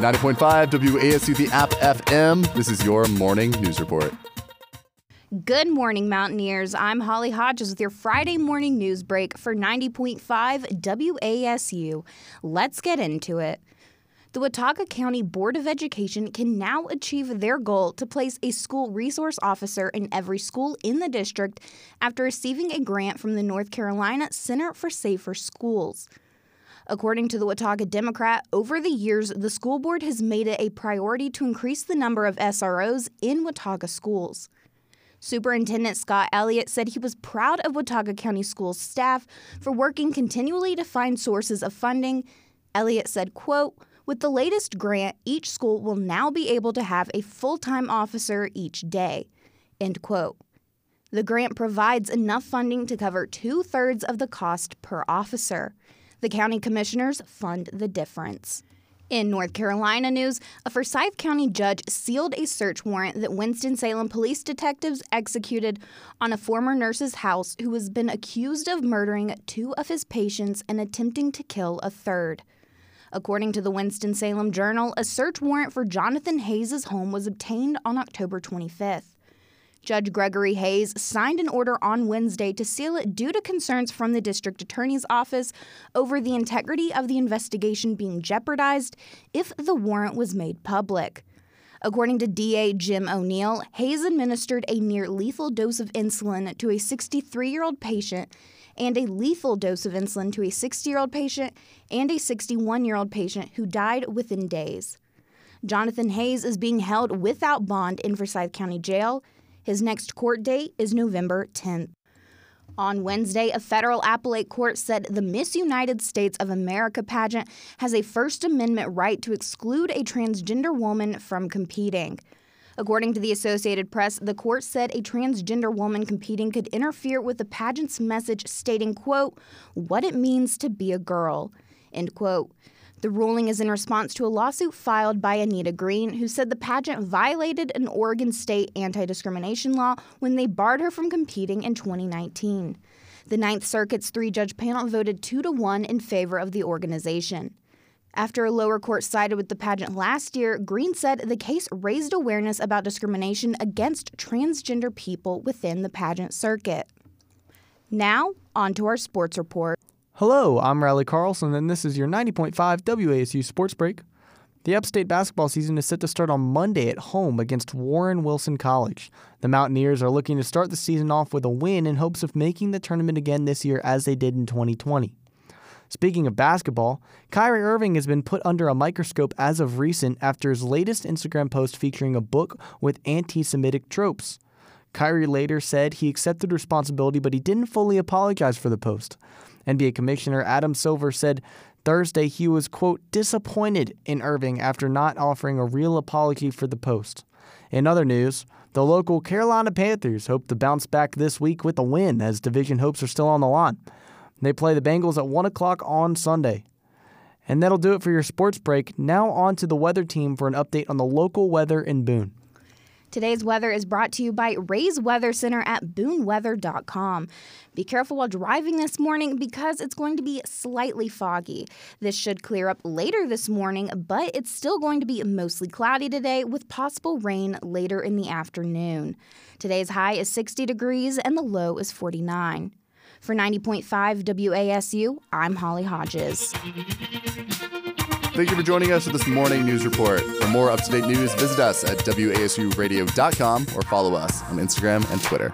90.5 WASU, the app FM. This is your morning news report. Good morning, Mountaineers. I'm Holly Hodges with your Friday morning news break for 90.5 WASU. Let's get into it. The Watauga County Board of Education can now achieve their goal to place a school resource officer in every school in the district after receiving a grant from the North Carolina Center for Safer Schools. According to the Watauga Democrat, over the years, the school board has made it a priority to increase the number of SROs in Watauga schools. Superintendent Scott Elliott said he was proud of Watauga County Schools staff for working continually to find sources of funding. Elliott said, quote, with the latest grant, each school will now be able to have a full-time officer each day. End quote. The grant provides enough funding to cover two-thirds of the cost per officer. The county commissioners fund the difference. In North Carolina news, a Forsyth County judge sealed a search warrant that Winston-Salem police detectives executed on a former nurse's house who has been accused of murdering two of his patients and attempting to kill a third. According to the Winston-Salem Journal, a search warrant for Jonathan Hayes' home was obtained on October 25th. Judge Gregory Hayes signed an order on Wednesday to seal it due to concerns from the district attorney's office over the integrity of the investigation being jeopardized if the warrant was made public. According to DA Jim O'Neill, Hayes administered a near lethal dose of insulin to a 63 year old patient and a lethal dose of insulin to a 60 year old patient and a 61 year old patient who died within days. Jonathan Hayes is being held without bond in Forsyth County Jail. His next court date is November 10th. On Wednesday, a federal appellate court said the Miss United States of America pageant has a First Amendment right to exclude a transgender woman from competing. According to the Associated Press, the court said a transgender woman competing could interfere with the pageant's message stating, quote, what it means to be a girl, end quote. The ruling is in response to a lawsuit filed by Anita Green, who said the pageant violated an Oregon state anti discrimination law when they barred her from competing in 2019. The Ninth Circuit's three judge panel voted 2 to 1 in favor of the organization. After a lower court sided with the pageant last year, Green said the case raised awareness about discrimination against transgender people within the pageant circuit. Now, on to our sports report. Hello, I'm Riley Carlson, and this is your 90.5 WASU Sports Break. The App State basketball season is set to start on Monday at home against Warren Wilson College. The Mountaineers are looking to start the season off with a win in hopes of making the tournament again this year as they did in 2020. Speaking of basketball, Kyrie Irving has been put under a microscope as of recent after his latest Instagram post featuring a book with anti Semitic tropes. Kyrie later said he accepted responsibility, but he didn't fully apologize for the post. NBA Commissioner Adam Silver said Thursday he was, quote, disappointed in Irving after not offering a real apology for the post. In other news, the local Carolina Panthers hope to bounce back this week with a win as division hopes are still on the line. They play the Bengals at 1 o'clock on Sunday. And that'll do it for your sports break. Now on to the weather team for an update on the local weather in Boone. Today's weather is brought to you by Ray's Weather Center at booneweather.com. Be careful while driving this morning because it's going to be slightly foggy. This should clear up later this morning, but it's still going to be mostly cloudy today with possible rain later in the afternoon. Today's high is 60 degrees and the low is 49. For 90.5 WASU, I'm Holly Hodges. Thank you for joining us for this morning news report. For more up to date news, visit us at WASUradio.com or follow us on Instagram and Twitter.